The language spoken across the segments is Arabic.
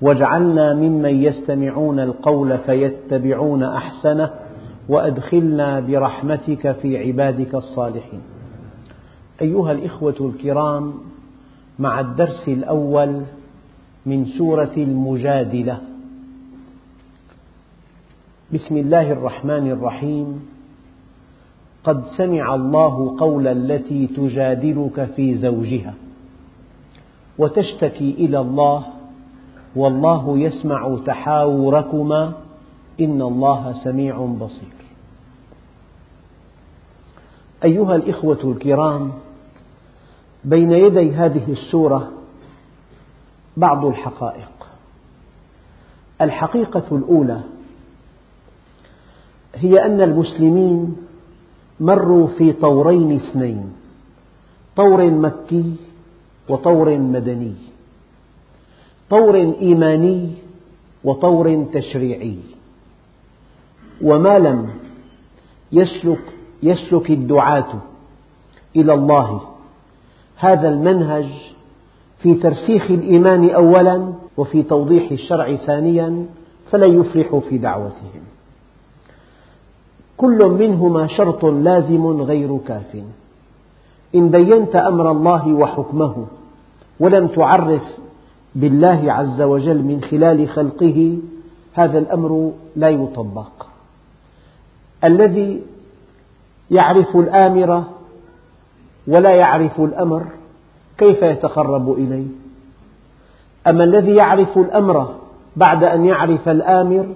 واجعلنا ممن يستمعون القول فيتبعون أحسنه وأدخلنا برحمتك في عبادك الصالحين. أيها الإخوة الكرام مع الدرس الأول من سورة المجادلة. بسم الله الرحمن الرحيم. قد سمع الله قول التي تجادلك في زوجها وتشتكي إلى الله والله يسمع تحاوركما إن الله سميع بصير. أيها الإخوة الكرام بين يدي هذه السورة بعض الحقائق. الحقيقة الأولى هي أن المسلمين مروا في طورين اثنين طور مكي وطور مدني. طور إيماني وطور تشريعي. وما لم يسلك, يسلك الدعاة إلى الله. هذا المنهج في ترسيخ الإيمان أولا وفي توضيح الشرع ثانيا فلن يفلحوا في دعوتهم. كل منهما شرط لازم غير كاف. إن بينت أمر الله وحكمه ولم تعرف بالله عز وجل من خلال خلقه هذا الأمر لا يطبق. الذي يعرف الآمر ولا يعرف الأمر كيف يتقرب إليه؟ أما الذي يعرف الأمر بعد أن يعرف الآمر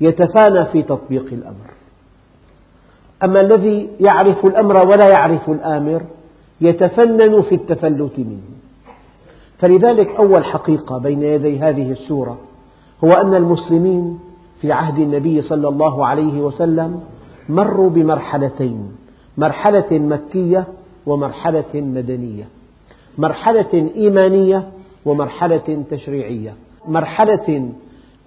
يتفانى في تطبيق الأمر. أما الذي يعرف الأمر ولا يعرف الآمر يتفنن في التفلت منه. فلذلك أول حقيقة بين يدي هذه السورة هو أن المسلمين في عهد النبي صلى الله عليه وسلم مروا بمرحلتين مرحلة مكية ومرحلة مدنية. مرحلة إيمانية ومرحلة تشريعية. مرحلة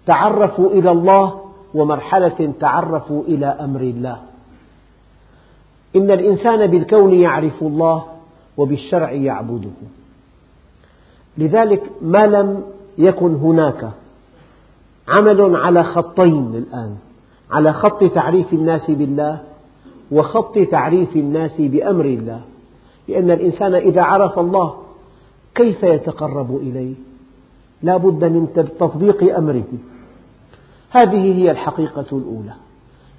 تعرفوا إلى الله ومرحلة تعرفوا إلى أمر الله. إن الإنسان بالكون يعرف الله وبالشرع يعبده. لذلك ما لم يكن هناك عمل على خطين الآن على خط تعريف الناس بالله وخط تعريف الناس بأمر الله. لأن الإنسان إذا عرف الله كيف يتقرب إليه؟ لا بد من تطبيق أمره. هذه هي الحقيقة الأولى.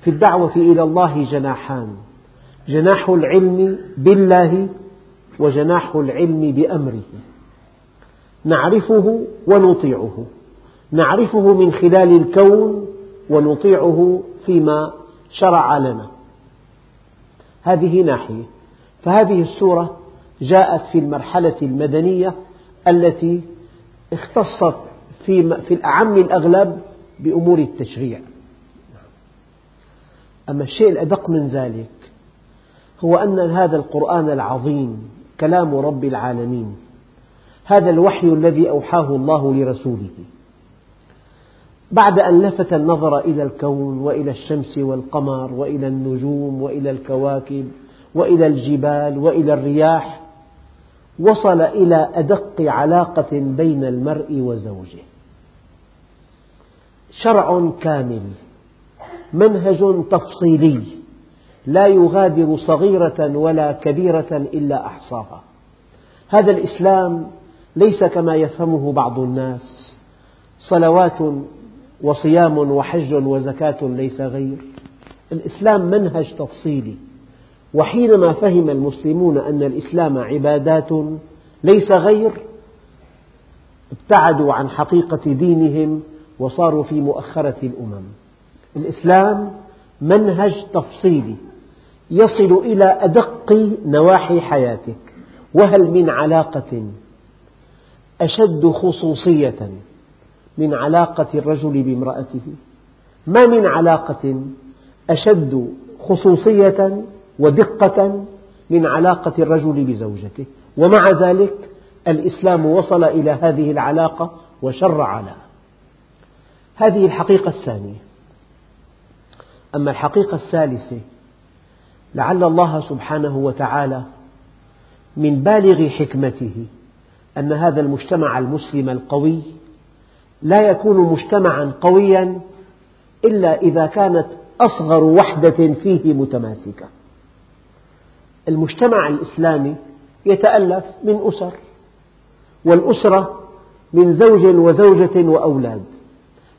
في الدعوة إلى الله جناحان جناح العلم بالله وجناح العلم بأمره. نعرفه ونطيعه. نعرفه من خلال الكون ونطيعه فيما شرع لنا. هذه ناحية. فهذه السورة جاءت في المرحلة المدنية التي اختصت في, في الأعم الأغلب بأمور التشريع. أما الشيء الأدق من ذلك هو أن هذا القرآن العظيم كلام رب العالمين هذا الوحي الذي أوحاه الله لرسوله. بعد أن لفت النظر إلى الكون وإلى الشمس والقمر وإلى النجوم وإلى الكواكب وإلى الجبال وإلى الرياح وصل إلى أدق علاقة بين المرء وزوجه. شرع كامل منهج تفصيلي لا يغادر صغيرة ولا كبيرة إلا أحصاها. هذا الإسلام ليس كما يفهمه بعض الناس. صلوات وصيام وحج وزكاة ليس غير. الإسلام منهج تفصيلي. وحينما فهم المسلمون أن الإسلام عبادات ليس غير ابتعدوا عن حقيقة دينهم وصاروا في مؤخرة الأمم. الإسلام منهج تفصيلي يصل إلى أدق نواحي حياتك. وهل من علاقة أشد خصوصية من علاقة الرجل بامرأته. ما من علاقة أشد خصوصية ودقة من علاقة الرجل بزوجته. ومع ذلك الإسلام وصل إلى هذه العلاقة وشرع لها هذه الحقيقة الثانية. أما الحقيقة الثالثة لعل الله سبحانه وتعالى من بالغ حكمته أن هذا المجتمع المسلم القوي لا يكون مجتمعا قويا إلا إذا كانت أصغر وحدة فيه متماسكة. المجتمع الإسلامي يتألف من أسر والأسرة من زوج وزوجة وأولاد.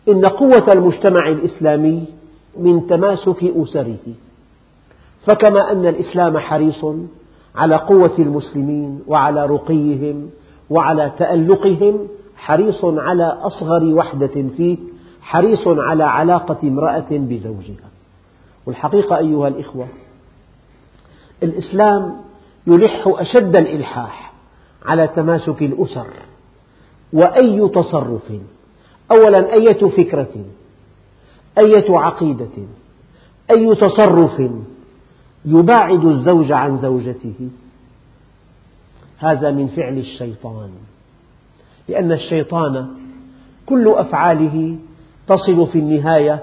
إن قوة المجتمع الإسلامي من تماسك أسره. فكما أن الإسلام حريص على قوة المسلمين وعلى رقيهم وعلى تألقهم حريص على أصغر وحدة فيه حريص على علاقة امرأة بزوجها. والحقيقة أيها الإخوة الإسلام يلح أشد الإلحاح على تماسك الأسر. وأي تصرف؟ أولا أية فكرة؟ أية عقيدة؟ أي تصرف؟ يباعد الزوج عن زوجته. هذا من فعل الشيطان. لأن الشيطان كل أفعاله تصل في النهاية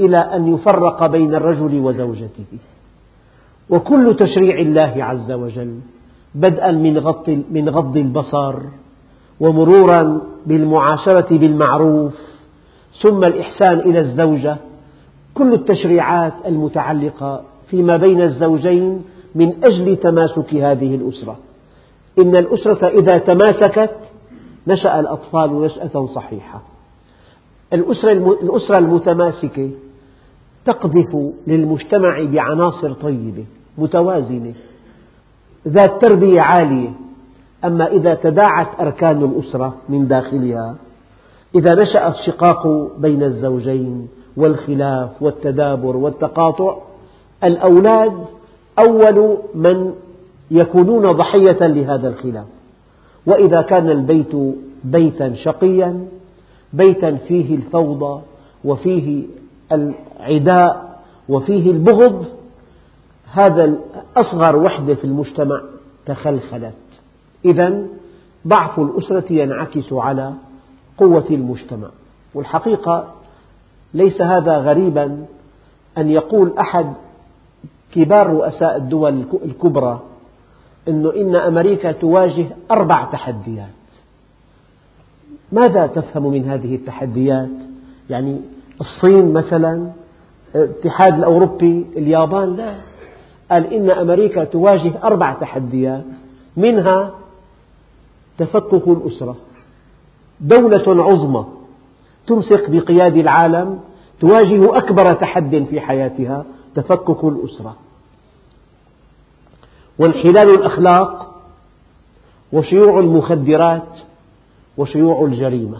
إلى أن يفرق بين الرجل وزوجته. وكل تشريع الله عز وجل بدءا من غض البصر ومرورا بالمعاشرة بالمعروف ثم الإحسان إلى الزوجة كل التشريعات المتعلقة فيما بين الزوجين من أجل تماسك هذه الأسرة. إن الأسرة إذا تماسكت نشأ الأطفال نشأة صحيحة. الأسرة المتماسكة تقذف للمجتمع بعناصر طيبة متوازنة ذات تربية عالية. أما إذا تداعت أركان الأسرة من داخلها إذا نشأ الشقاق بين الزوجين والخلاف والتدابر والتقاطع الأولاد أول من يكونون ضحية لهذا الخلاف. وإذا كان البيت بيتا شقيا بيتا فيه الفوضى وفيه العداء وفيه البغض هذا أصغر وحدة في المجتمع تخلخلت. إذا ضعف الأسرة ينعكس على قوة المجتمع. والحقيقة ليس هذا غريبا أن يقول أحد كبار رؤساء الدول الكبرى أنه إن أمريكا تواجه أربع تحديات. ماذا تفهم من هذه التحديات؟ يعني الصين مثلا الاتحاد الأوروبي اليابان لا. قال إن أمريكا تواجه أربع تحديات منها تفكك الأسرة. دولة عظمى تمسك بقياد العالم تواجه أكبر تحد في حياتها تفكك الأسرة. وانحلال الأخلاق وشيوع المخدرات وشيوع الجريمة.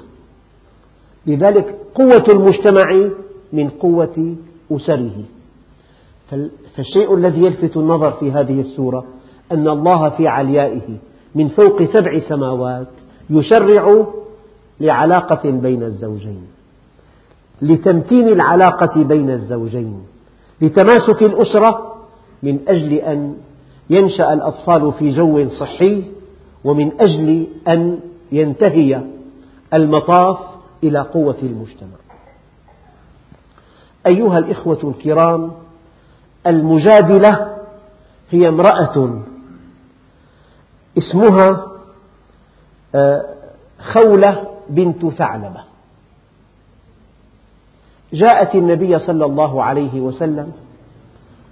لذلك قوة المجتمع من قوة أسره. فالشيء الذي يلفت النظر في هذه السورة أن الله في عليائه من فوق سبع سماوات يشرع لعلاقة بين الزوجين لتمتين العلاقة بين الزوجين لتماسك الأسرة من أجل أن ينشأ الأطفال في جو صحي ومن أجل أن ينتهي المطاف إلى قوة المجتمع. أيها الإخوة الكرام المجادلة هي امرأة اسمها آه، خولة بنت ثعلبة. جاءت النبي صلى الله عليه وسلم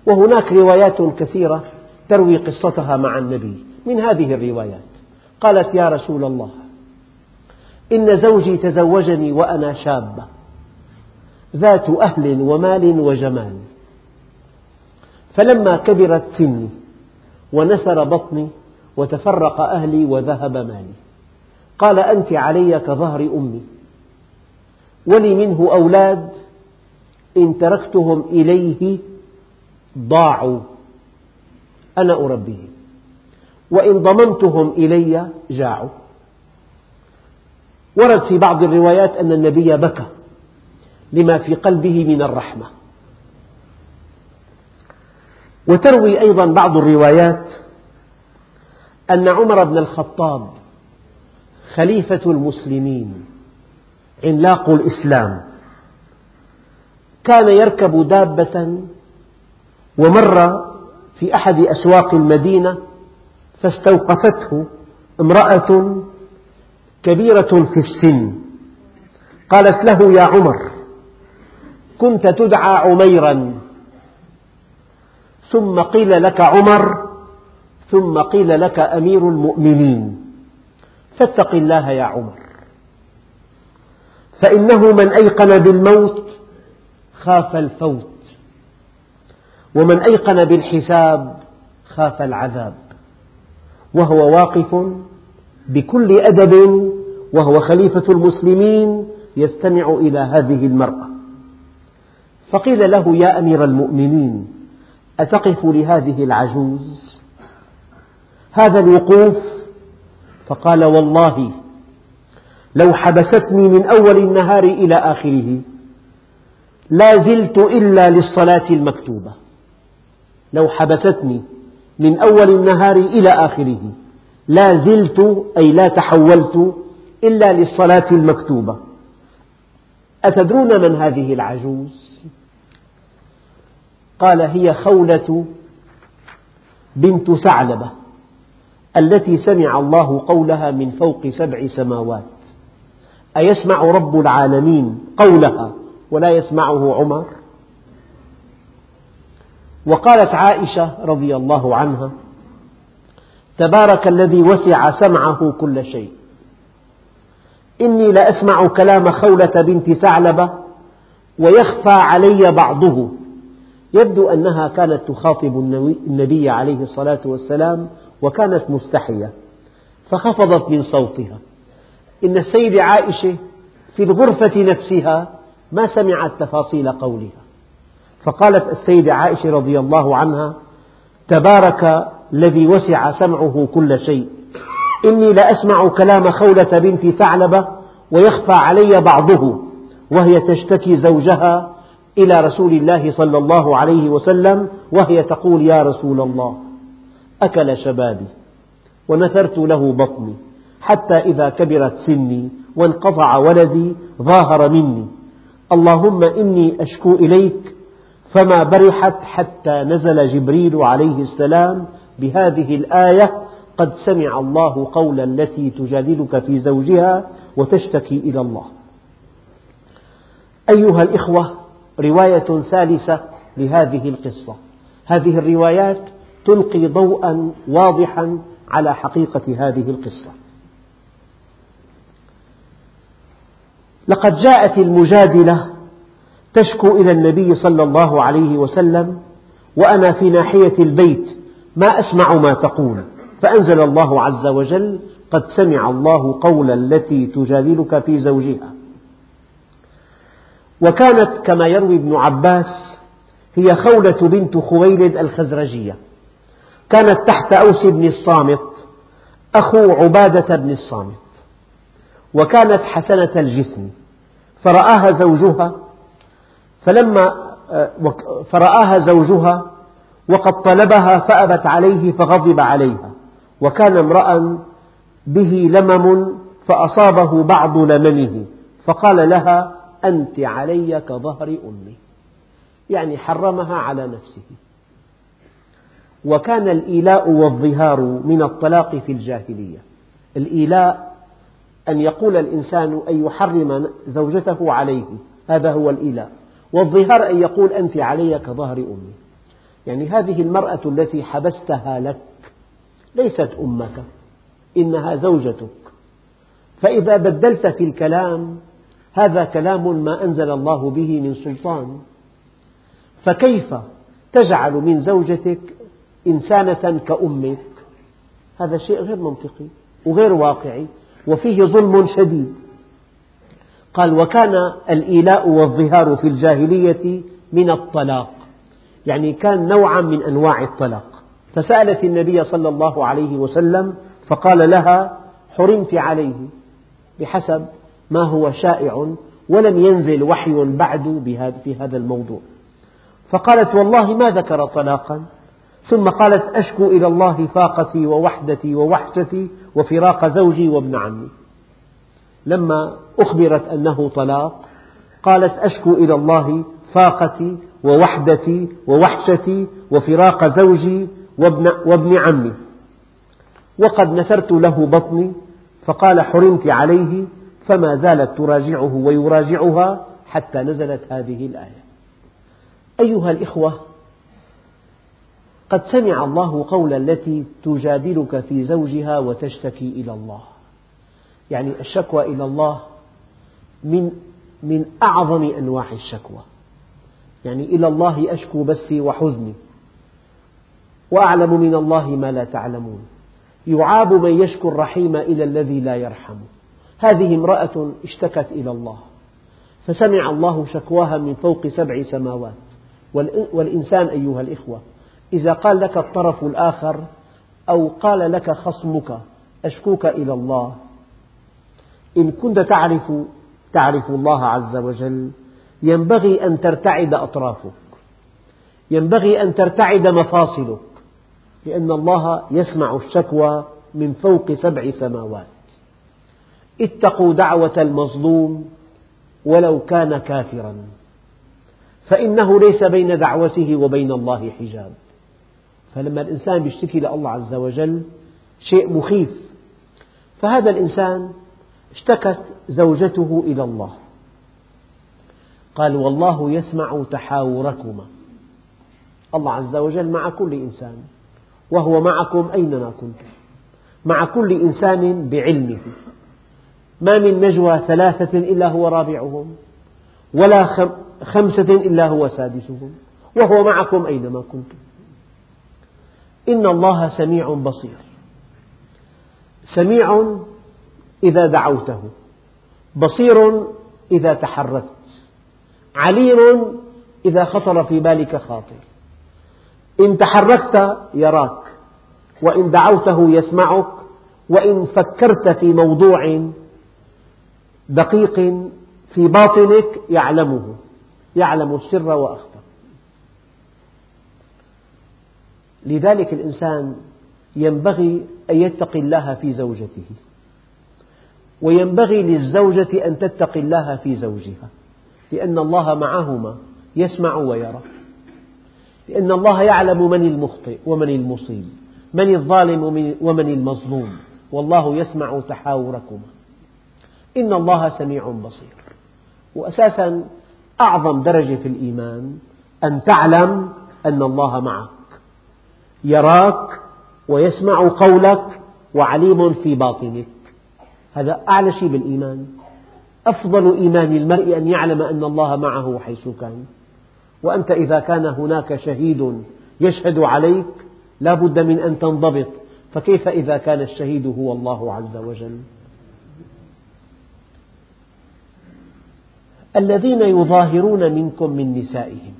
وهناك روايات كثيرة تروي قصتها مع النبي من هذه الروايات. قالت يا رسول الله إن زوجي تزوجني وأنا شابة ذات أهل ومال وجمال. فلما كبرت سني ونثر بطني وتفرق أهلي وذهب مالي. قال أنت علي كظهر أمي ولي منه أولاد إن تركتهم إليه ضاعوا. أنا أربيهم وإن ضممتهم إلي جاعوا. ورد في بعض الروايات أن النبي بكى لما في قلبه من الرحمة. وتروي أيضا بعض الروايات أن عمر بن الخطاب خليفة المسلمين عملاق الإسلام. كان يركب دابة ومر في أحد أسواق المدينة فاستوقفته امرأة كبيرة في السن. قالت له يا عمر كنت تدعى عميرا. ثم قيل لك عمر ثم قيل لك أمير المؤمنين. فاتق الله يا عمر. فإنه من أيقن بالموت خاف الفوت. ومن أيقن بالحساب خاف العذاب وهو واقف بكل أدب وهو خليفة المسلمين يستمع إلى هذه المرأة. فقيل له يا أمير المؤمنين أتقف لهذه العجوز؟ هذا الوقوف؟ فقال والله لو حبستني من أول النهار إلى آخره لا زلت إلا للصلاة المكتوبة. لو حبستني من أول النهار إلى آخره. لا زلت أي لا تحولت إلا للصلاة المكتوبة. أتدرون من هذه العجوز؟ قال هي خولة بنت ثعلبة التي سمع الله قولها من فوق سبع سماوات. أيسمع رب العالمين قولها ولا يسمعه عمر؟ وقالت عائشة رضي الله عنها تبارك الذي وسع سمعه كل شيء. إني لأسمع كلام خولة بنت ثعلبة ويخفى علي بعضه. يبدو أنها كانت تخاطب النبي عليه الصلاة والسلام وكانت مستحية فخفضت من صوتها. إن السيدة عائشة في الغرفة نفسها ما سمعت تفاصيل قولها. فقالت السيدة عائشة رضي الله عنها تبارك الذي وسع سمعه كل شيء. إني لأسمع كلام خولة بنت ثعلبة ويخفى علي بعضه وهي تشتكي زوجها إلى رسول الله صلى الله عليه وسلم وهي تقول يا رسول الله أكل شبابي ونثرت له بطني حتى إذا كبرت سني وانقطع ولدي ظاهر مني. اللهم إني أشكو إليك فما برحت حتى نزل جبريل عليه السلام بهذه الآية قد سمع الله قول التي تجادلك في زوجها وتشتكي إلى الله. أيها الإخوة رواية ثالثة لهذه القصة. هذه الروايات تلقي ضوءا واضحا على حقيقة هذه القصة. لقد جاءت المجادلة تشكو إلى النبي صلى الله عليه وسلم وأنا في ناحية البيت ما أسمع ما تقول فأنزل الله عز وجل قد سمع الله قول التي تجادلك في زوجها. وكانت كما يروي ابن عباس هي خولة بنت خويلد الخزرجية. كانت تحت أوس بن الصامت أخو عبادة بن الصامت. وكانت حسنة الجسم فرآها زوجها فلما فرآها زوجها وقد طلبها فأبت عليه فغضب عليها. وكان امرأ به لمم فأصابه بعض لممه فقال لها أنت علي كظهر أمي. يعني حرمها على نفسه. وكان الإيلاء والظهار من الطلاق في الجاهلية. الإيلاء أن يقول الإنسان أن يحرم زوجته عليه هذا هو الإيلاء. والظهار أن يقول أنت علي كظهر أمي. يعني هذه المرأة التي حبستها لك ليست أمك إنها زوجتك. فإذا بدلت في الكلام هذا كلام ما أنزل الله به من سلطان. فكيف تجعل من زوجتك إنسانة كأمك؟ هذا شيء غير منطقي وغير واقعي وفيه ظلم شديد. قال وكان الإيلاء والظهار في الجاهلية من الطلاق. يعني كان نوعا من أنواع الطلاق. فسألت النبي صلى الله عليه وسلم فقال لها حرمت عليه. بحسب ما هو شائع ولم ينزل وحي بعد في هذا الموضوع. فقالت والله ما ذكر طلاقا. ثم قالت أشكو إلى الله فاقتي ووحدتي ووحشتي وفراق زوجي وابن عمي. لما أخبرت أنه طلاق قالت أشكو إلى الله فاقتي ووحدتي ووحشتي وفراق زوجي وابن, وابن عمي. وقد نثرت له بطني فقال حرمت عليه فما زالت تراجعه ويراجعها حتى نزلت هذه الآية. أيها الإخوة قد سمع الله قول التي تجادلك في زوجها وتشتكي إلى الله. يعني الشكوى إلى الله من من أعظم أنواع الشكوى. يعني إلى الله أشكو بثي وحزني وأعلم من الله ما لا تعلمون. يعاب من يشكو الرحيم إلى الذي لا يرحم. هذه امرأة اشتكت إلى الله فسمع الله شكواها من فوق سبع سماوات. والإنسان أيها الإخوة إذا قال لك الطرف الآخر أو قال لك خصمك أشكوك إلى الله إن كنت تعرف تعرف الله عز وجل ينبغي أن ترتعد أطرافك. ينبغي أن ترتعد مفاصلك. لأن الله يسمع الشكوى من فوق سبع سماوات. اتقوا دعوة المظلوم ولو كان كافرا. فإنه ليس بين دعوته وبين الله حجاب. فلما الإنسان يشتكي لله عز وجل شيء مخيف. فهذا الإنسان اشتكت زوجته إلى الله. قال والله يسمع تحاوركما. الله عز وجل مع كل إنسان وهو معكم أينما كنتم. مع كل إنسان بعلمه. ما من نجوى ثلاثة إلا هو رابعهم ولا خمسة إلا هو سادسهم وهو معكم أينما كنتم. إن الله سميع بصير. سميع إذا دعوته. بصير إذا تحركت. عليم إذا خطر في بالك خاطر. إن تحركت يراك وإن دعوته يسمعك وإن فكرت في موضوع دقيق في باطنك يعلمه. يعلم السر وأخفى لذلك الإنسان ينبغي أن يتقي الله في زوجته. وينبغي للزوجة أن تتقي الله في زوجها لأن الله معهما يسمع ويرى لأن الله يعلم من المخطئ ومن المصيب من الظالم ومن المظلوم والله يسمع تحاوركما. إن الله سميع بصير. وأساسا أعظم درجة في الإيمان أن تعلم أن الله معك يراك ويسمع قولك وعليم في باطنك. هذا أعلى شيء بالإيمان. أفضل إيمان المرء أن يعلم أن الله معه حيث كان. وأنت إذا كان هناك شهيد يشهد عليك لا بد من أن تنضبط. فكيف إذا كان الشهيد هو الله عز وجل؟ الذين يظاهرون منكم من نسائهم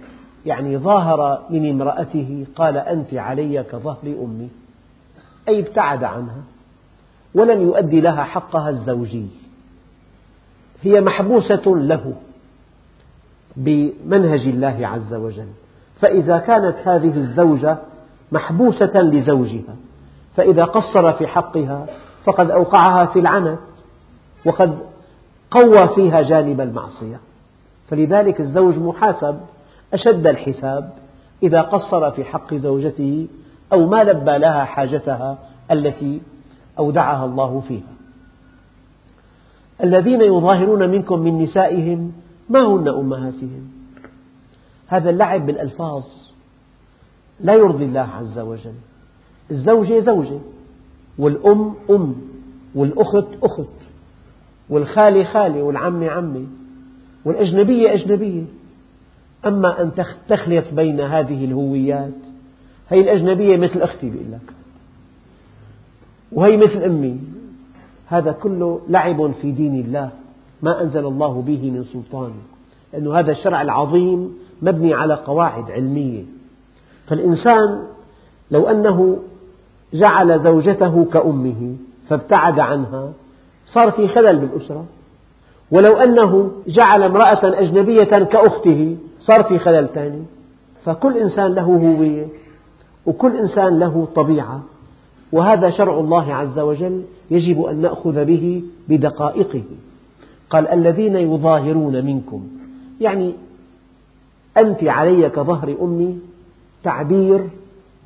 يعني ظاهر من امرأته قال أنت علي كظهر أمي. أي ابتعد عنها. ولم يؤدي لها حقها الزوجي. هي محبوسة له بمنهج الله عز وجل. فإذا كانت هذه الزوجة محبوسة لزوجها فإذا قصر في حقها فقد أوقعها في العنت وقد قوى فيها جانب المعصية. فلذلك الزوج محاسب أشد الحساب إذا قصر في حق زوجته أو ما لبى لها حاجتها التي أودعها الله فيها. الذين يظاهرون منكم من نسائهم ما هن أمهاتهم؟ هذا اللعب بالألفاظ لا يرضي الله عز وجل. الزوجة زوجة والأم أم والأخت أخت والخالة خالة والعمة عمة والأجنبية أجنبية. أما أن تخلط بين هذه الهويات هي الأجنبية مثل أختي بيقول لك. وهي مثل أمي. هذا كله لعب في دين الله ما أنزل الله به من سلطان لأن هذا الشرع العظيم مبني على قواعد علمية. فالإنسان لو أنه جعل زوجته كأمه فابتعد عنها صار في خلل بالأسرة. ولو أنه جعل امرأة أجنبية كأخته صار في خلل ثاني. فكل إنسان له هوية وكل إنسان له طبيعة. وهذا شرع الله عز وجل يجب أن نأخذ به بدقائقه. قال الذين يظاهرون منكم يعني أنت علي كظهر أمي تعبير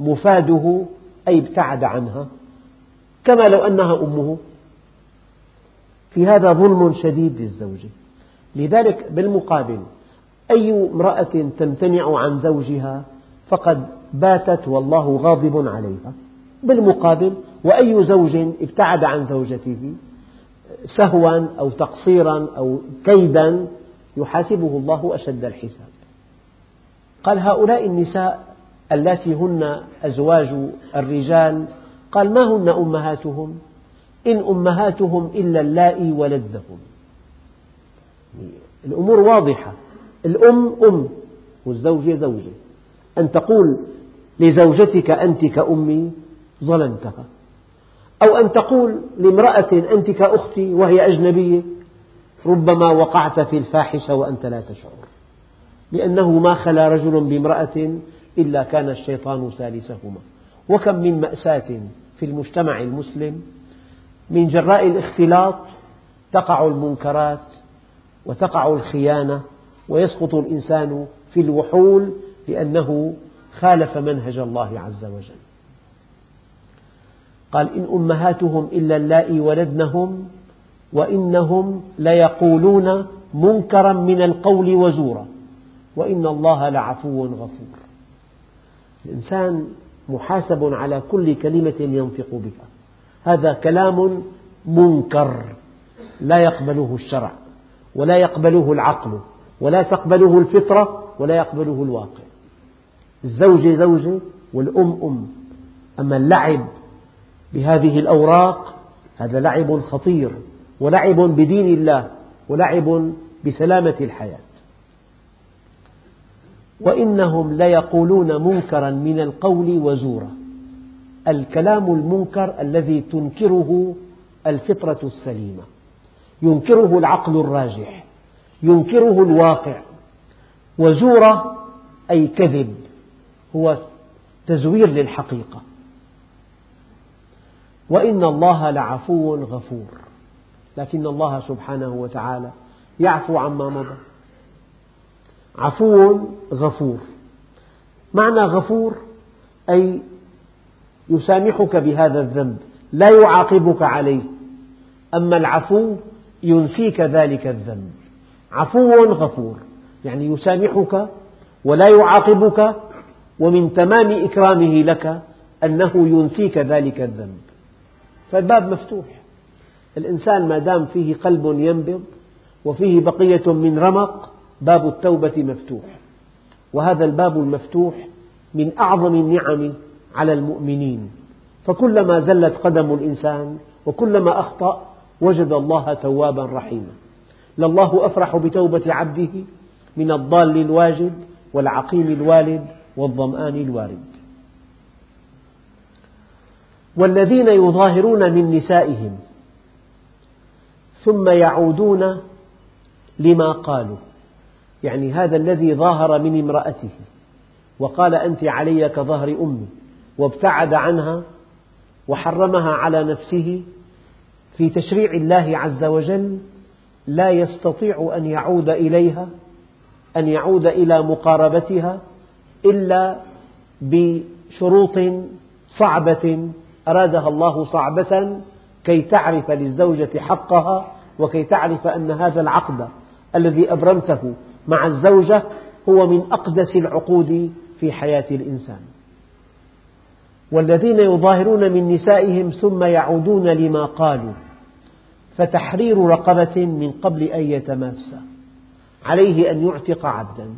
مفاده أي ابتعد عنها كما لو أنها أمه. في هذا ظلم شديد للزوجة لذلك بالمقابل أي امرأة تمتنع عن زوجها فقد باتت والله غاضب عليها. بالمقابل وأي زوج ابتعد عن زوجته سهوا أو تقصيرا أو كيدا يحاسبه الله أشد الحساب. قال هؤلاء النساء اللاتي هن أزواج الرجال قال ما هن أمهاتهم؟ إن أمهاتهم إلا اللائي ولدهم. الأمور واضحة. الأم أم والزوجة زوجة. أن تقول لزوجتك أنت كأمي ظلمتها أو أن تقول لامرأة أنت كأختي وهي أجنبية ربما وقعت في الفاحشة وأنت لا تشعر. لأنه ما خلا رجل بامرأة إلا كان الشيطان ثالثهما وكم من مأساة في المجتمع المسلم من جراء الاختلاط تقع المنكرات وتقع الخيانة ويسقط الإنسان في الوحول لأنه خالف منهج الله عز وجل. قال إن أمهاتهم إلا اللائي ولدنهم وإنهم ليقولون منكرا من القول وزورا وإن الله لعفو غفور. الإنسان محاسب على كل كلمة ينطق بها هذا كلام منكر. لا يقبله الشرع ولا يقبله العقل ولا تقبله الفطرة ولا يقبله الواقع. الزوجة زوجة والأم أم أما اللعب بهذه الأوراق هذا لعب خطير ولعب بدين الله ولعب بسلامة الحياة. وإنهم ليقولون منكرا من القول وزورا. الكلام المنكر الذي تنكره الفطرة السليمة. ينكره العقل الراجح ينكره الواقع. وزورا أي كذب هو تزوير للحقيقة. وإن الله لعفو غفور. لكن الله سبحانه وتعالى يعفو عما مضى. عفو غفور. معنى غفور أي يسامحك بهذا الذنب لا يعاقبك عليه. أما العفو ينسيك ذلك الذنب. عفو غفور. يعني يسامحك ولا يعاقبك ومن تمام إكرامه لك أنه ينسيك ذلك الذنب. فالباب مفتوح. الإنسان ما دام فيه قلب ينبض وفيه بقية من رمق باب التوبة مفتوح. وهذا الباب المفتوح من أعظم النعم على المؤمنين. فكلما زلت قدم الإنسان وكلما أخطأ وجد الله توابا رحيما. لله أفرح بتوبة عبده من الضال الواجد والعقيم الوالد والظمآن الوارد. والذين يظاهرون من نسائهم ثم يعودون لما قالوا. يعني هذا الذي ظاهر من امرأته وقال أنت علي كظهر أمي وابتعد عنها وحرمها على نفسه في تشريع الله عز وجل لا يستطيع أن يعود إليها أن يعود إلى مقاربتها إلا بشروط صعبة أرادها الله صعبة كي تعرف للزوجة حقها وكي تعرف أن هذا العقد الذي أبرمته مع الزوجة هو من أقدس العقود في حياة الإنسان. والذين يظاهرون من نسائهم ثم يعودون لما قالوا فتحرير رقبة من قبل أن يتماسا عليه أن يعتق عبدا.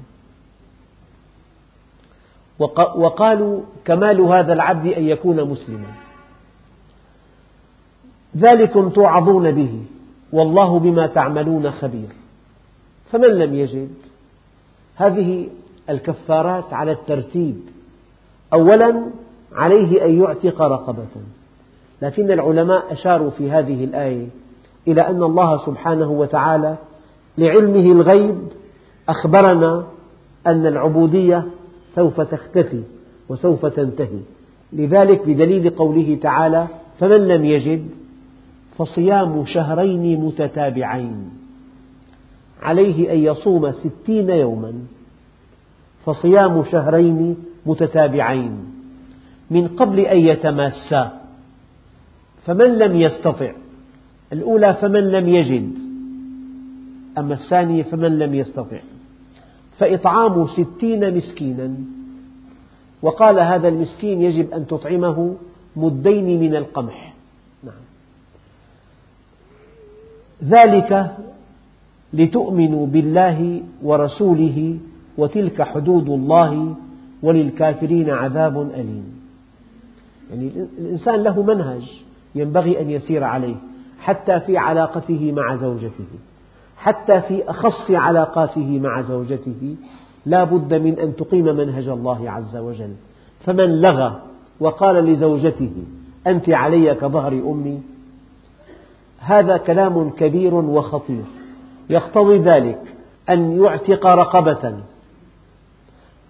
وقالوا كمال هذا العبد أن يكون مسلما. ذلكم توعظون به والله بما تعملون خبير. فمن لم يجد؟ هذه الكفارات على الترتيب. أولا عليه أن يعتق رقبة. لكن العلماء أشاروا في هذه الآية إلى أن الله سبحانه وتعالى لعلمه الغيب أخبرنا أن العبودية سوف تختفي وسوف تنتهي. لذلك بدليل قوله تعالى فمن لم يجد فصيام شهرين متتابعين. عليه أن يصوم ستين يوما. فصيام شهرين متتابعين. من قبل أن يتماسا. فمن لم يستطع. الأولى فمن لم يجد. أما الثانية فمن لم يستطع. فإطعام ستين مسكينا. وقال هذا المسكين يجب أن تطعمه مدين من القمح نعم. ذلك لتؤمنوا بالله ورسوله وتلك حدود الله وللكافرين عذاب أليم. يعني الإنسان له منهج ينبغي أن يسير عليه حتى في علاقته مع زوجته حتى في أخص علاقاته مع زوجته. لا بد من أن تقيم منهج الله عز وجل. فمن لغى وقال لزوجته أنت علي كظهر أمي هذا كلام كبير وخطير. يقتضي ذلك أن يعتق رقبة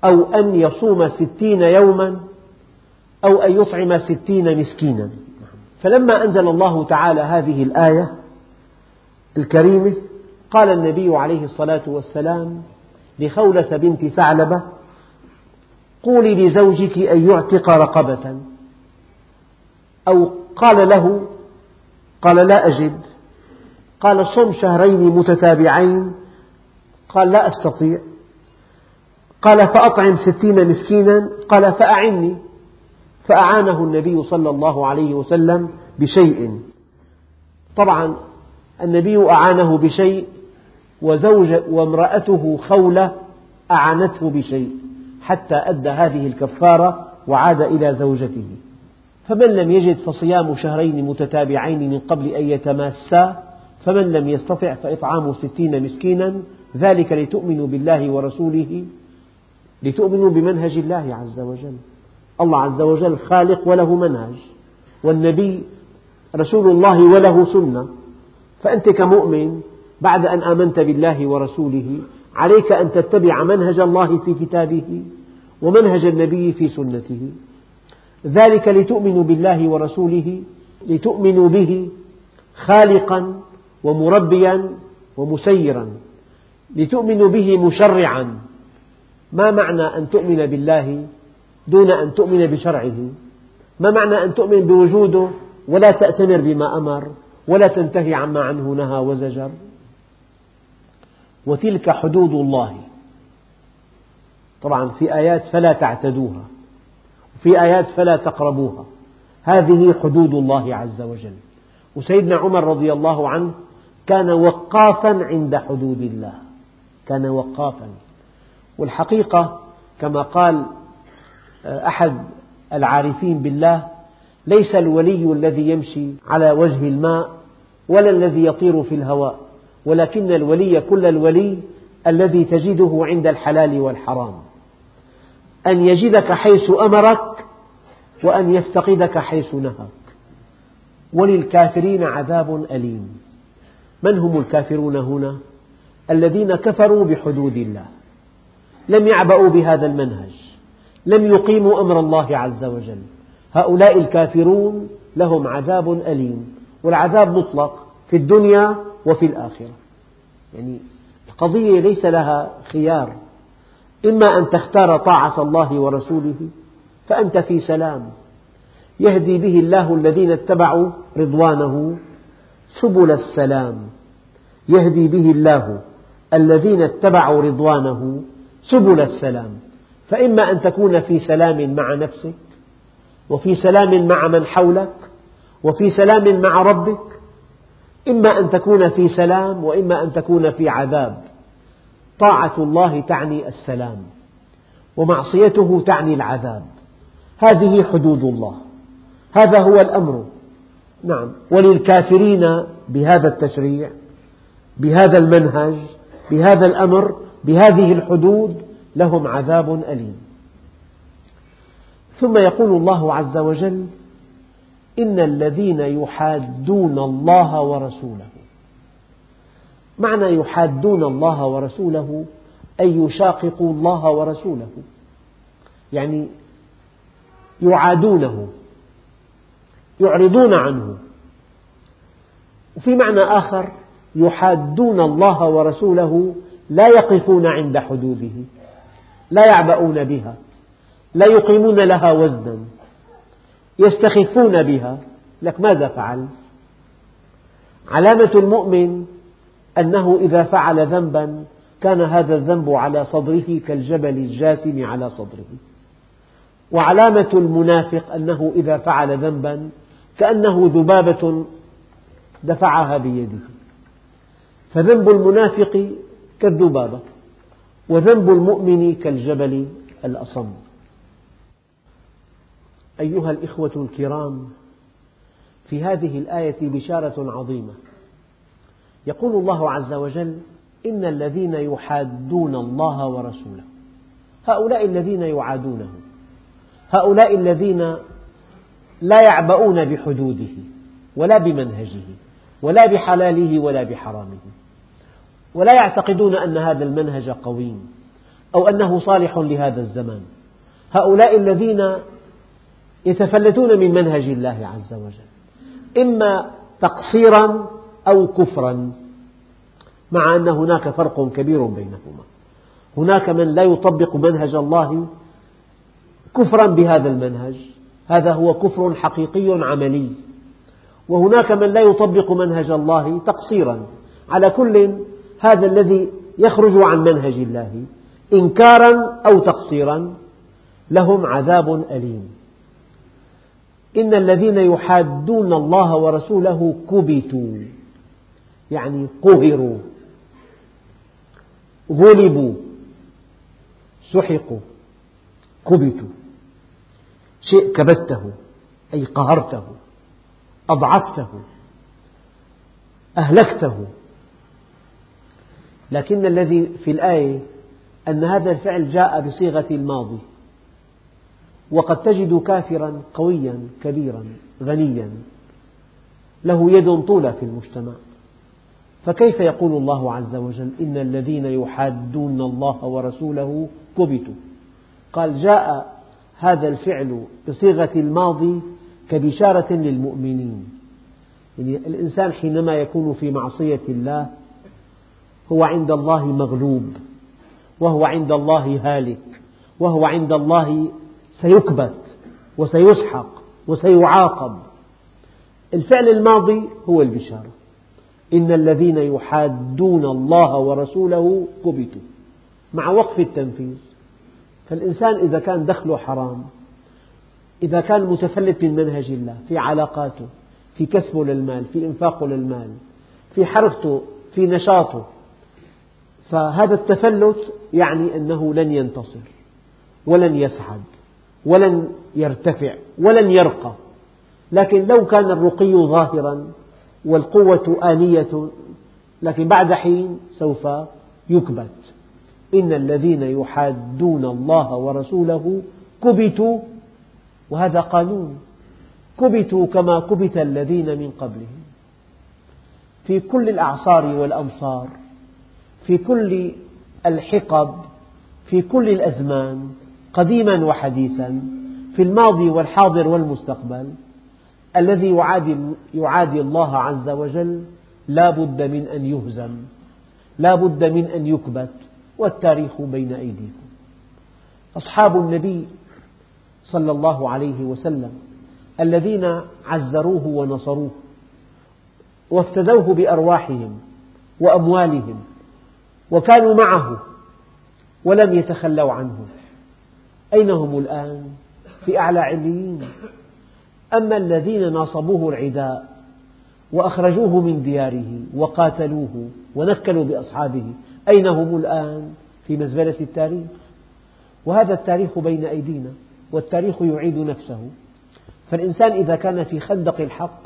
أو أن يصوم ستين يوما أو أن يطعم ستين مسكينا. فلما أنزل الله تعالى هذه الآية الكريمة قال النبي عليه الصلاة والسلام لخولة بنت ثعلبة قولي لزوجك أن يعتق رقبة. أو قال له قال لا أجد. قال صم شهرين متتابعين. قال لا أستطيع. قال فأطعم ستين مسكينا. قال فأعني. فأعانه النبي صلى الله عليه وسلم بشيء. طبعا النبي أعانه بشيء وزوج وامرأته خولة أعانته بشيء حتى أدى هذه الكفارة وعاد إلى زوجته. فمن لم يجد فصيام شهرين متتابعين من قبل أن يتماسا فمن لم يستطع فإطعام ستين مسكينا ذلك لتؤمنوا بالله ورسوله لتؤمنوا بمنهج الله عز وجل. الله عز وجل خالق وله منهج والنبي رسول الله وله سنة. فأنت كمؤمن بعد أن آمنت بالله ورسوله عليك أن تتبع منهج الله في كتابه ومنهج النبي في سنته. ذلك لتؤمنوا بالله ورسوله لتؤمنوا به خالقا ومربيا ومسيرا لتؤمنوا به مشرعا. ما معنى أن تؤمن بالله دون أن تؤمن بشرعه؟ ما معنى أن تؤمن بوجوده ولا تأتمر بما أمر ولا تنتهي عما عنه نهى وزجر؟ وتلك حدود الله. طبعا في آيات فلا تعتدوها. وفي آيات فلا تقربوها. هذه حدود الله عز وجل. وسيدنا عمر رضي الله عنه كان وقافا عند حدود الله. كان وقافا. والحقيقة كما قال آه، أحد العارفين بالله ليس الولي الذي يمشي على وجه الماء ولا الذي يطير في الهواء ولكن الولي كل الولي الذي تجده عند الحلال والحرام. أن يجدك حيث أمرك وأن يفتقدك حيث نهاك وللكافرين عذاب أليم. من هم الكافرون هنا؟ الذين كفروا بحدود الله. لم يعبأوا بهذا المنهج. لم يقيموا أمر الله عز وجل. هؤلاء الكافرون لهم عذاب أليم. والعذاب مطلق في الدنيا وفي الآخرة. يعني القضية ليس لها خيار. إما أن تختار طاعة الله ورسوله فأنت في سلام. يهدي به الله الذين اتبعوا رضوانه سبل السلام. يهدي به الله الذين اتبعوا رضوانه سبل السلام. فإما أن تكون في سلام مع نفسك وفي سلام مع من حولك وفي سلام مع ربك. إما أن تكون في سلام وإما أن تكون في عذاب. طاعة الله تعني السلام ومعصيته تعني العذاب. هذه حدود الله. هذا هو الأمر. نعم. وللكافرين بهذا التشريع بهذا المنهج بهذا الأمر بهذه الحدود لهم عذاب أليم. ثم يقول الله عز وجل إن الذين يحادون الله ورسوله معنى يحادون الله ورسوله أي يشاققوا الله ورسوله. يعني يعادونه يعرضون عنه. وفي معنى آخر يحادون الله ورسوله لا يقفون عند حدوده لا يعبؤون بها لا يقيمون لها وزنا يستخفون بها. لك ماذا فعل علامة المؤمن أنه إذا فعل ذنبا كان هذا الذنب على صدره كالجبل الجاثم على صدره. وعلامة المنافق أنه إذا فعل ذنبا كأنه ذبابة دفعها بيده. فذنب المنافق كالذبابة وذنب المؤمن كالجبل الأصم. أيها الإخوة الكرام في هذه الآية بشارة عظيمة. يقول الله عز وجل إن الذين يحادون الله ورسوله هؤلاء الذين يعادونه هؤلاء الذين لا يعبؤون بحدوده ولا بمنهجه ولا بحلاله ولا بحرامه ولا يعتقدون أن هذا المنهج قويم أو أنه صالح لهذا الزمان هؤلاء الذين يتفلتون من منهج الله عز وجل إما تقصيرا أو كفرا مع أن هناك فرق كبير بينهما. هناك من لا يطبق منهج الله كفرا بهذا المنهج هذا هو كفر حقيقي عملي. وهناك من لا يطبق منهج الله تقصيرا. على كل هذا الذي يخرج عن منهج الله إنكارا أو تقصيرا لهم عذاب أليم. إن الذين يحادون الله ورسوله كبتوا. يعني قهروا غلبوا سحقوا كبتوا شيء كبته أي قهرته أضعفته أهلكته. لكن الذي في الآية أن هذا الفعل جاء بصيغة الماضي وقد تجد كافرا قويا كبيرا غنيا له يد طولة في المجتمع. فكيف يقول الله عز وجل إن الذين يحادون الله ورسوله كبتوا؟ قال جاء هذا الفعل بصيغة الماضي كبشارة للمؤمنين. يعني الإنسان حينما يكون في معصية الله هو عند الله مغلوب وهو عند الله هالك وهو عند الله سيكبت وسيسحق وسيعاقب. الفعل الماضي هو البشارة. إن الذين يحادون الله ورسوله كبتوا مع وقف التنفيذ. فالإنسان إذا كان دخله حرام إذا كان متفلت من منهج الله في علاقاته في كسبه للمال في إنفاقه للمال في حركته في نشاطه فهذا التفلت يعني أنه لن ينتصر ولن يسعد ولن يرتفع ولن يرقى. لكن لو كان الرقي ظاهرا والقوة آنية لكن بعد حين سوف يكبت. إن الذين يحادون الله ورسوله كبتوا وهذا قانون. كبتوا كما كبت الذين من قبلهم. في كل الأعصار والأمصار في كل الحقب في كل الأزمان قديما وحديثا في الماضي والحاضر والمستقبل الذي يعادي, يعادي الله عز وجل لا بد من أن يهزم لا بد من أن يكبت والتاريخ بين أيديكم. أصحاب النبي صلى الله عليه وسلم الذين عزروه ونصروه وافتدوه بأرواحهم وأموالهم وكانوا معه ولم يتخلوا عنه. أين هم الآن؟ في أعلى عليين. أما الذين ناصبوه العداء وأخرجوه من دياره وقاتلوه ونكلوا بأصحابه أين هم الآن؟ في مزبلة التاريخ وهذا التاريخ بين أيدينا والتاريخ يعيد نفسه فالإنسان إذا كان في خندق الحق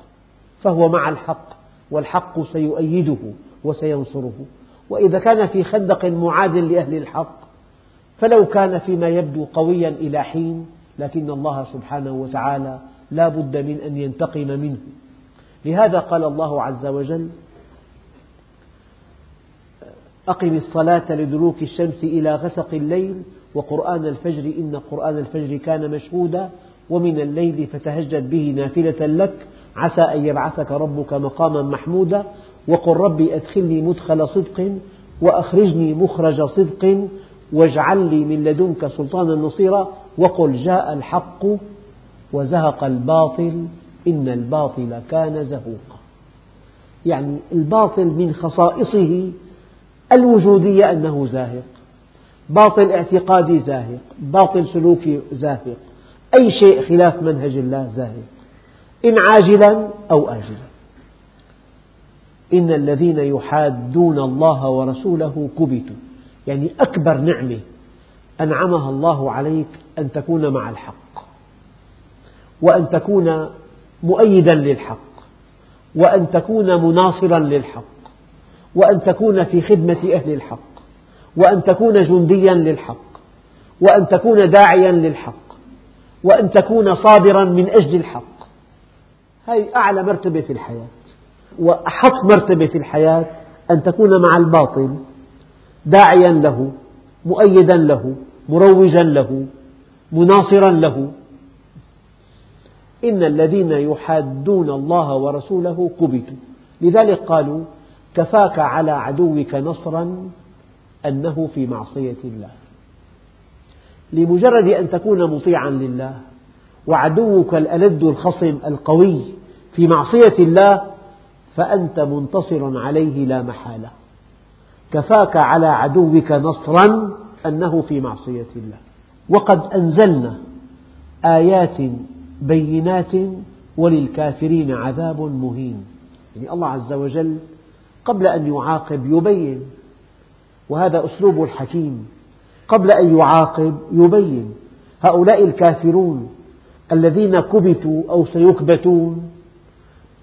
فهو مع الحق والحق سيؤيده وسينصره وإذا كان في خندق معاد لأهل الحق فلو كان فيما يبدو قويا إلى حين لكن الله سبحانه وتعالى لا بد من أن ينتقم منه. لهذا قال الله عز وجل أقم الصلاة لدلوك الشمس إلى غسق الليل وقرآن الفجر إن قرآن الفجر كان مشهودا ومن الليل فتهجد به نافلة لك عسى أن يبعثك ربك مقاما محمودا وقل ربي أدخلني مدخل صدق وأخرجني مخرج صدق واجعل لي من لدنك سلطانا نصيرا وقل جاء الحق وزهق الباطل إن الباطل كان زهوقا. يعني الباطل من خصائصه الوجودية أنه زاهق باطل اعتقادي زاهق باطل سلوكي زاهق أي شيء خلاف منهج الله زاهق. إن عاجلا أو آجلا. إن الذين يحادون الله ورسوله كبتوا. يعني أكبر نعمة أنعمها الله عليك أن تكون مع الحق. وأن تكون مؤيدا للحق وأن تكون مناصرا للحق وأن تكون في خدمة أهل الحق وأن تكون جنديا للحق وأن تكون داعيا للحق وأن تكون صابرا من أجل الحق. هذه أعلى مرتبة في الحياة وأحط مرتبة في الحياة أن تكون مع الباطل داعيا له مؤيدا له مروجا له مناصرا له. إن الذين يحادون الله ورسوله كبتوا لذلك قالوا كفاك على عدوك نصرا أنه في معصية الله. لمجرد أن تكون مطيعا لله وعدوك الألد الخصم القوي في معصية الله فأنت منتصر عليه لا محالة. كفاك على عدوك نصرا أنه في معصية الله. وقد أنزلنا آيات بينات وللكافرين عذاب مهين. يعني الله عز وجل قبل أن يعاقب يبين وهذا أسلوب الحكيم قبل أن يعاقب يبين. هؤلاء الكافرون الذين كبتوا أو سيكبتون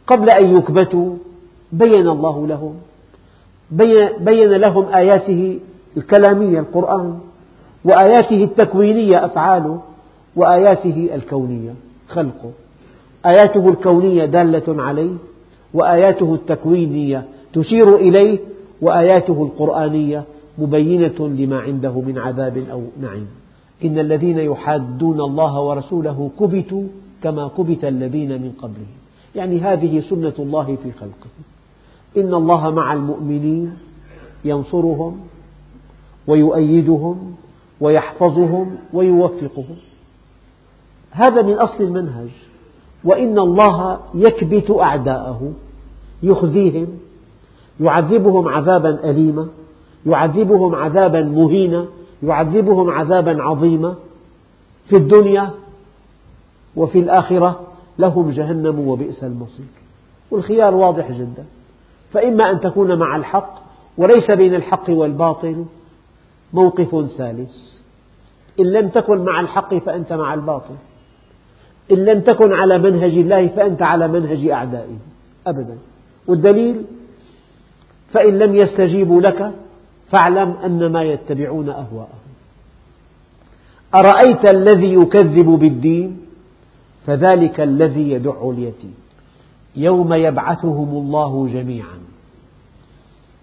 قبل أن يكبتوا بين الله لهم. بين لهم آياته الكلامية القرآن وآياته التكوينية أفعاله وآياته الكونية. خلقه آياته الكونية دالة عليه وآياته التكوينية تشير إليه وآياته القرآنية مبينة لما عنده من عذاب أو نعيم. إن الذين يحادون الله ورسوله كبتوا كما كبت الذين من قبلهم. يعني هذه سنة الله في خلقه. إن الله مع المؤمنين ينصرهم ويؤيدهم ويحفظهم ويوفقهم. هذا من أصل المنهج. وإن الله يكبت أعداءه يخزيهم يعذبهم عذابا أليما يعذبهم عذابا مهينا يعذبهم عذابا عظيما. في الدنيا وفي الآخرة لهم جهنم وبئس المصير. والخيار واضح جدا. فإما أن تكون مع الحق وليس بين الحق والباطل موقف ثالث. إن لم تكن مع الحق فأنت مع الباطل. إن لم تكن على منهج الله فأنت على منهج أعدائه. أبدا. والدليل فإن لم يستجيبوا لك فاعلم أنما يتبعون أهواءهم. أرأيت الذي يكذب بالدين؟ فذلك الذي يدع اليتيم. يوم يبعثهم الله جميعا.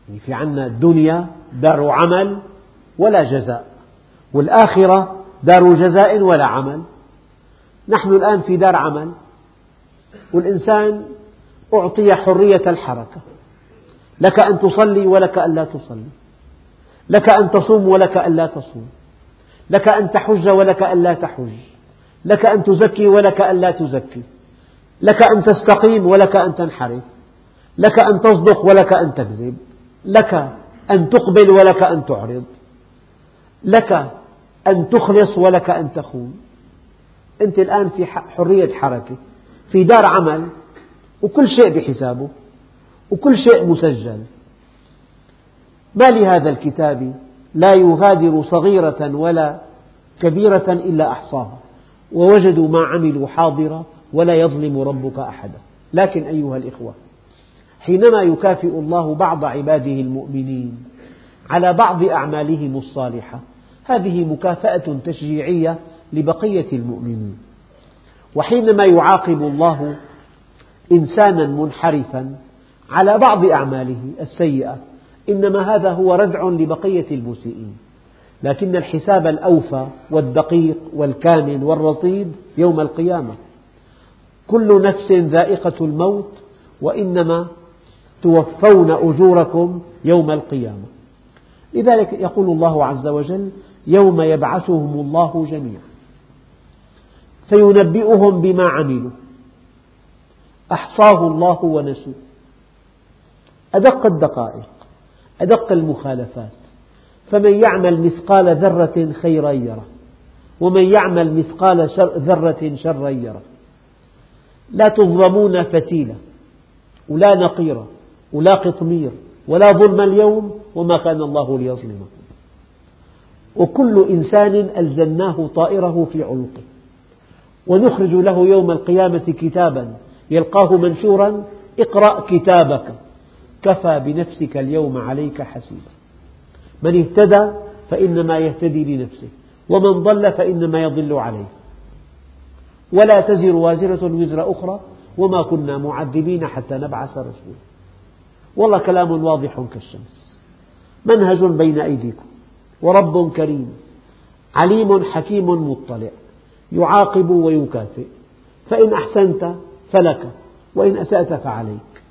يعني في عنا الدنيا دار عمل ولا جزاء والآخرة دار جزاء ولا عمل. نحن الآن في دار عمل والإنسان أعطي حرية الحركة. لك أن تصلي ولك أن لا تصلي. لك أن تصوم ولك أن لا تصوم. لك أن تحج ولك أن لا تحج. لك أن تزكي ولك أن لا تزكي. لك أن تستقيم ولك أن تنحرف. لك أن تصدق ولك أن تكذب. لك أن تقبل ولك أن تعرض. لك أن تخلص ولك أن تخون. أنت الآن في حرية حركة في دار عمل وكل شيء بحسابه وكل شيء مسجل. ما لهذا الكتاب؟ لا يغادر صغيرة ولا كبيرة إلا أحصاها. ووجدوا ما عملوا حاضرا ولا يظلم ربك أحدا. لكن أيها الإخوة حينما يكافئ الله بعض عباده المؤمنين على بعض أعمالهم الصالحة هذه مكافأة تشجيعية لبقية المؤمنين. وحينما يعاقب الله إنسانا منحرفا على بعض أعماله السيئة إنما هذا هو ردع لبقية المسيئين. لكن الحساب الأوفى والدقيق والكامل والرصيد يوم القيامة. كل نفس ذائقة الموت وإنما توفون أجوركم يوم القيامة. لذلك يقول الله عز وجل يوم يبعثهم الله جميعا. فينبئهم بما عملوا. أحصاه الله ونسوه. أدق الدقائق أدق المخالفات. فمن يعمل مثقال ذرة خيرا يره. ومن يعمل مثقال ذرة شرا يره. لا تظلمون فتيلة ولا نقيرة ولا قطمير ولا ظلم اليوم وما كان الله ليظلمكم. وكل إنسان ألزمناه طائره في عنقه. ونخرج له يوم القيامة كتابا يلقاه منشورا اقرأ كتابك. كفى بنفسك اليوم عليك حسيبا. من اهتدى فإنما يهتدي لنفسه ومن ضل فإنما يضل عليه. ولا تزر وازرة وزر أخرى وما كنا معذبين حتى نبعث رسولا. والله كلام واضح كالشمس. منهج بين أيديكم ورب كريم عليم حكيم مطلع. يعاقب ويكافئ. فإن أحسنت فلك وإن أسأت فعليك.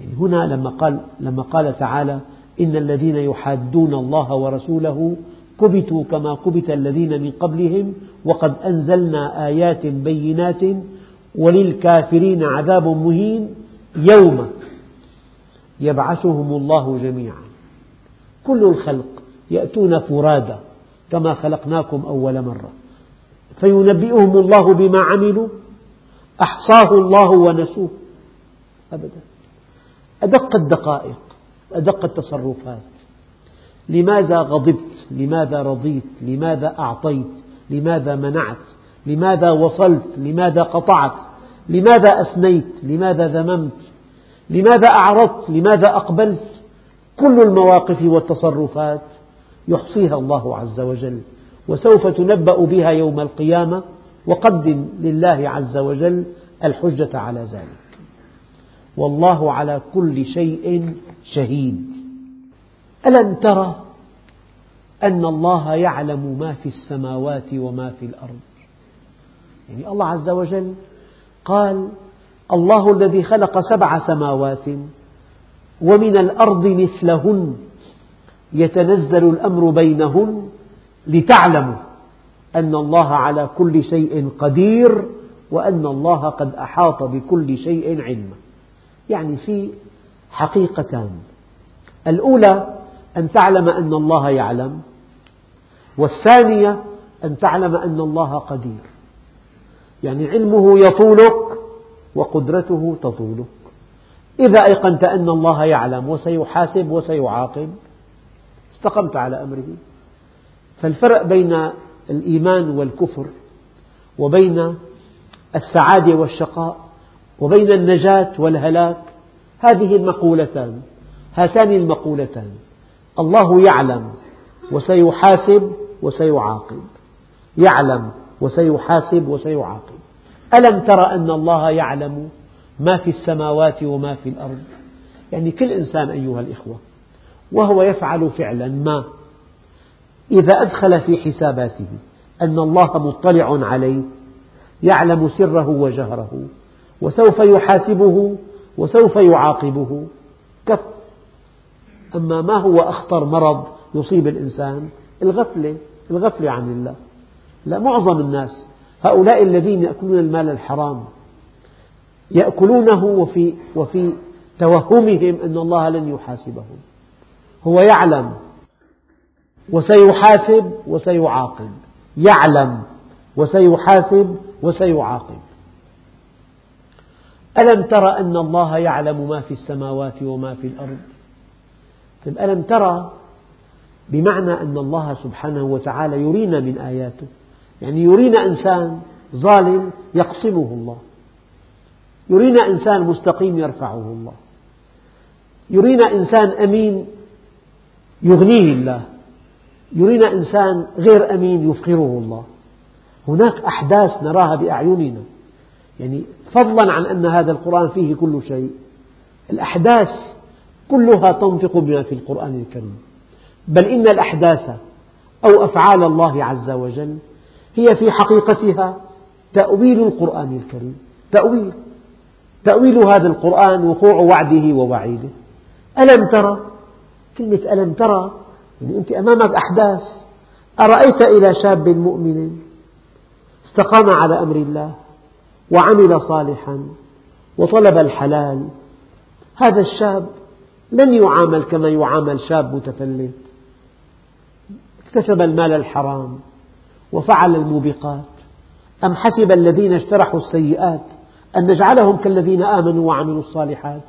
يعني هنا لما قال, لما قال تعالى إن الذين يحادون الله ورسوله كبتوا كما كبت الذين من قبلهم وقد أنزلنا آيات بينات وللكافرين عذاب مهين يوم يبعثهم الله جميعا. كل الخلق يأتون فرادى كما خلقناكم أول مرة. فينبئهم الله بما عملوا أحصاه الله ونسوه. أبدا. أدق الدقائق أدق التصرفات. لماذا غضبت؟ لماذا رضيت؟ لماذا أعطيت؟ لماذا منعت؟ لماذا وصلت؟ لماذا قطعت؟ لماذا أثنيت؟ لماذا ذممت؟ لماذا أعرضت؟ لماذا أقبلت؟ كل المواقف والتصرفات يحصيها الله عز وجل. وسوف تنبأ بها يوم القيامة وقدم لله عز وجل الحجة على ذلك. والله على كل شيء شهيد. ألم ترى أن الله يعلم ما في السماوات وما في الأرض؟ يعني الله عز وجل قال الله الذي خلق سبع سماوات ومن الأرض مثلهن يتنزل الأمر بينهن لتعلموا أن الله على كل شيء قدير وأن الله قد أحاط بكل شيء علما. يعني في حقيقتان. الأولى أن تعلم أن الله يعلم والثانية أن تعلم أن الله قدير. يعني علمه يطولك وقدرته تطولك. إذا أيقنت أن الله يعلم وسيحاسب وسيعاقب استقمت على أمره. فالفرق بين الإيمان والكفر وبين السعادة والشقاء وبين النجاة والهلاك هذه المقولتان هاتان المقولتان. الله يعلم وسيحاسب وسيعاقب. يعلم وسيحاسب وسيعاقب. ألم تر أن الله يعلم ما في السماوات وما في الأرض؟ يعني كل إنسان أيها الإخوة وهو يفعل فعلا ما إذا أدخل في حساباته أن الله مطلع عليه يعلم سره وجهره وسوف يحاسبه وسوف يعاقبه. كف. أما ما هو أخطر مرض يصيب الإنسان؟ الغفلة الغفلة عن الله. لا معظم الناس هؤلاء الذين يأكلون المال الحرام يأكلونه وفي, وفي توهمهم أن الله لن يحاسبهم. هو يعلم وسيحاسب وسيعاقب. يعلم وسيحاسب وسيعاقب. ألم تر أن الله يعلم ما في السماوات وما في الأرض؟ طيب ألم ترى بمعنى أن الله سبحانه وتعالى يرينا من آياته؟ يعني يرينا إنسان ظالم يقسمه الله. يرينا إنسان مستقيم يرفعه الله. يرينا إنسان أمين يغنيه الله. يرينا إنسان غير أمين يفقره الله. هناك أحداث نراها بأعيننا. يعني فضلا عن أن هذا القرآن فيه كل شيء. الأحداث كلها تنطق بما في القرآن الكريم. بل إن الأحداث أو أفعال الله عز وجل هي في حقيقتها تأويل القرآن الكريم. تأويل. تأويل هذا القرآن وقوع وعده ووعيده. ألم ترى؟ كلمة ألم ترى يعني أنت أمامك أحداث. أرأيت إلى شاب مؤمن استقام على أمر الله وعمل صالحا وطلب الحلال. هذا الشاب لن يعامل كما يعامل شاب متفلت. اكتسب المال الحرام وفعل الموبقات. أم حسب الذين اجترحوا السيئات أن نجعلهم كالذين آمنوا وعملوا الصالحات؟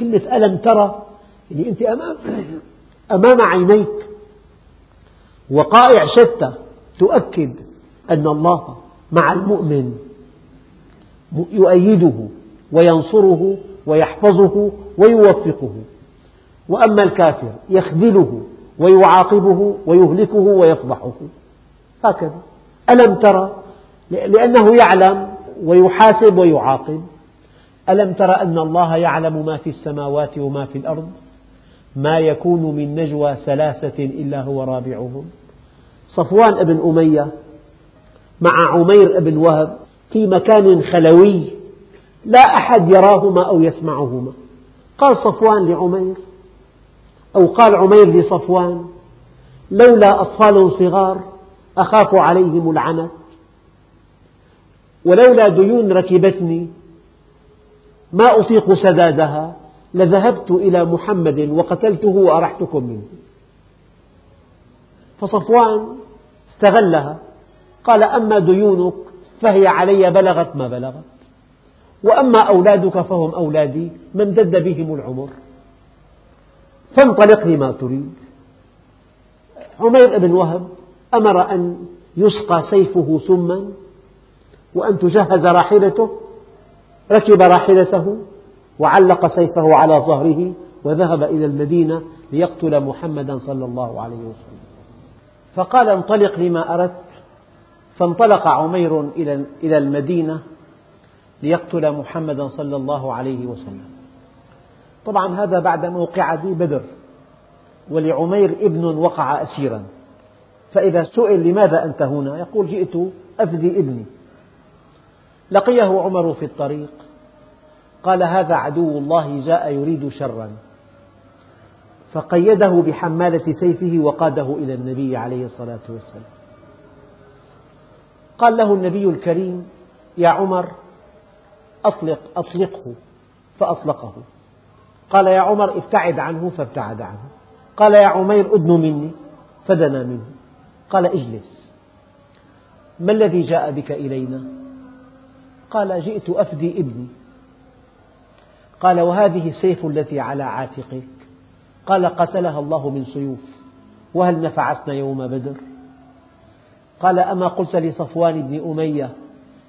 كلمة ألم ترى يعني أنت أمام, أمام عينيك. وقائع شتى تؤكد أن الله مع المؤمن. يؤيده وينصره ويحفظه ويوفقه. وأما الكافر يخذله ويعاقبه ويهلكه ويفضحه هكذا. ألم ترى؟ لأنه يعلم ويحاسب ويعاقب. ألم تر أن الله يعلم ما في السماوات وما في الأرض؟ ما يكون من نجوى ثلاثة إلا هو رابعهم. صفوان بن أمية مع عمير بن وهب في مكان خلوي لا أحد يراهما أو يسمعهما. قال صفوان لعمير أو قال عمير لصفوان لولا أطفال صغار أخاف عليهم العنت ولولا ديون ركبتني ما أطيق سدادها. لذهبت إلى محمد وقتلته وأرحتكم منه. فصفوان استغلها قال أما ديونك فهي علي بلغت ما بلغت وأما أولادك فهم أولادي ما امتد بهم العمر. فانطلق لما تريد. عمير بن وهب أمر أن يسقى سيفه سما وأن تجهز راحلته ركب راحلته وعلق سيفه على ظهره وذهب إلى المدينة ليقتل محمدا صلى الله عليه وسلم. فقال انطلق لما أردت. فانطلق عمير إلى المدينة ليقتل محمدا صلى الله عليه وسلم. طبعا هذا بعد موقعة بدر ولعمير ابن وقع أسيرا. فإذا سئل لماذا أنت هنا؟ يقول جئت أفدي ابني. لقيه عمر في الطريق. قال هذا عدو الله جاء يريد شرا. فقيده بحمالة سيفه وقاده إلى النبي عليه الصلاة والسلام. قال له النبي الكريم يا عمر أطلق أطلقه. فأطلقه. قال يا عمر ابتعد عنه. فابتعد عنه. قال يا عمير أدن مني. فدنا منه. قال اجلس. ما الذي جاء بك إلينا؟ قال جئت أفدي ابني. قال وهذه السيف التي على عاتقك. قال قتلها الله من سيوف. وهل نفعتنا يوم بدر؟ قال أما قلت لصفوان بن أمية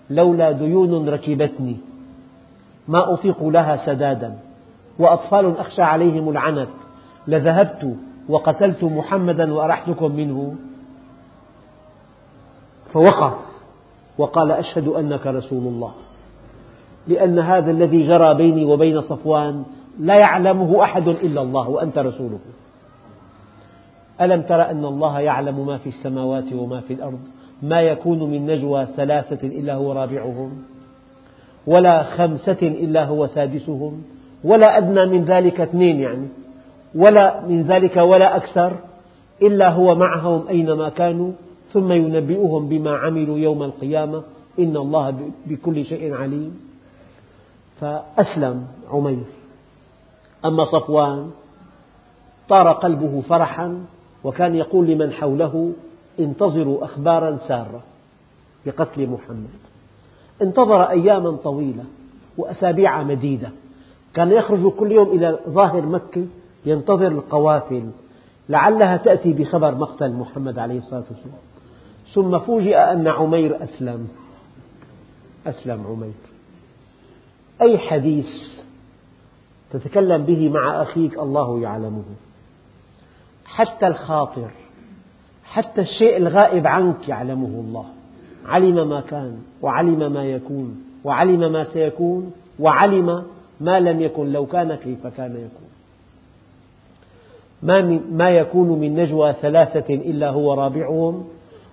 لولا ديون ركبتني ما أطيق لها سدادا وأطفال أخشى عليهم العنت لذهبت وقتلت محمدا وأرحتكم منه. فوقف وقال أشهد أنك رسول الله. لأن هذا الذي جرى بيني وبين صفوان لا يعلمه أحد إلا الله وأنت رسوله. ألم تر أن الله يعلم ما في السماوات وما في الأرض؟ ما يكون من نجوى ثلاثة إلا هو رابعهم ولا خمسة إلا هو سادسهم ولا أدنى من ذلك اثنين يعني ولا من ذلك ولا أكثر إلا هو معهم أينما كانوا ثم ينبئهم بما عملوا يوم القيامة. إن الله بكل شيء عليم. فأسلم عمير. أما صفوان طار قلبه فرحا وكان يقول لمن حوله انتظروا أخبارا سارة بقتل محمد. انتظر أياما طويلة وأسابيع مديدة. كان يخرج كل يوم إلى ظاهر مكة ينتظر القوافل. لعلها تأتي بخبر مقتل محمد عليه الصلاة والسلام. ثم فوجئ أن عمير أسلم. أسلم عمير. أي حديث تتكلم به مع أخيك الله يعلمه. حتى الخاطر حتى الشيء الغائب عنك يعلمه الله. علم ما كان وعلم ما يكون وعلم ما سيكون وعلم ما لم يكن لو كان كيف كان يكون. ما, ما يكون من نجوى ثلاثة إلا هو رابعهم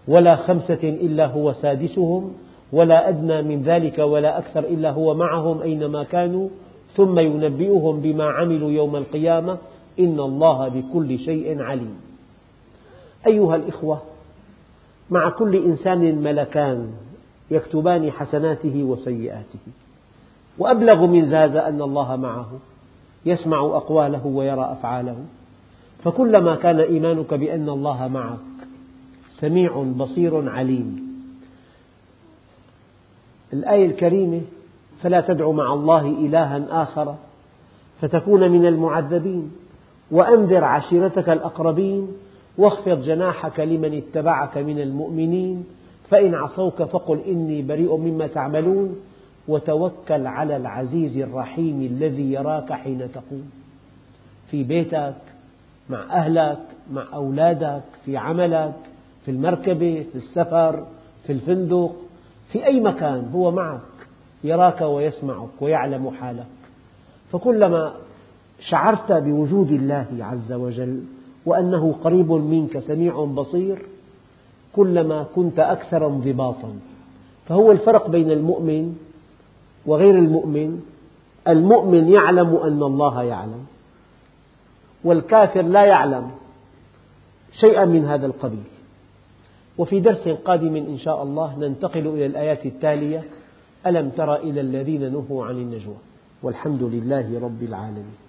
ولا خمسة إلا هو سادسهم ولا أدنى من ذلك ولا أكثر إلا هو معهم أينما كانوا ثم ينبئهم بما عملوا يوم القيامة. إن الله بكل شيء عليم. أيها الإخوة مع كل إنسان ملكان يكتبان حسناته وسيئاته. وأبلغ من هذا أن الله معه يسمع أقواله ويرى أفعاله. فكلما كان إيمانك بأن الله معك سميع بصير عليم. الآية الكريمة فلا تدع مع الله إلها آخر فتكون من المعذبين وأنذر عشيرتك الأقربين واخفض جناحك لمن اتبعك من المؤمنين فإن عصوك فقل إني بريء مما تعملون وتوكل على العزيز الرحيم الذي يراك حين تقوم. في بيتك مع أهلك مع أولادك في عملك في المركبة في السفر في الفندق في أي مكان هو معك يراك ويسمعك ويعلم حالك. فكلما شعرت بوجود الله عز وجل وأنه قريب منك سميع بصير كلما كنت أكثر انضباطا. فهو الفرق بين المؤمن وغير المؤمن. المؤمن يعلم أن الله يعلم والكافر لا يعلم شيئا من هذا القبيل. وفي درس قادم إن شاء الله ننتقل إلى الآيات التالية. ألم تر إلى الذين نهوا عن النجوى؟ والحمد لله رب العالمين.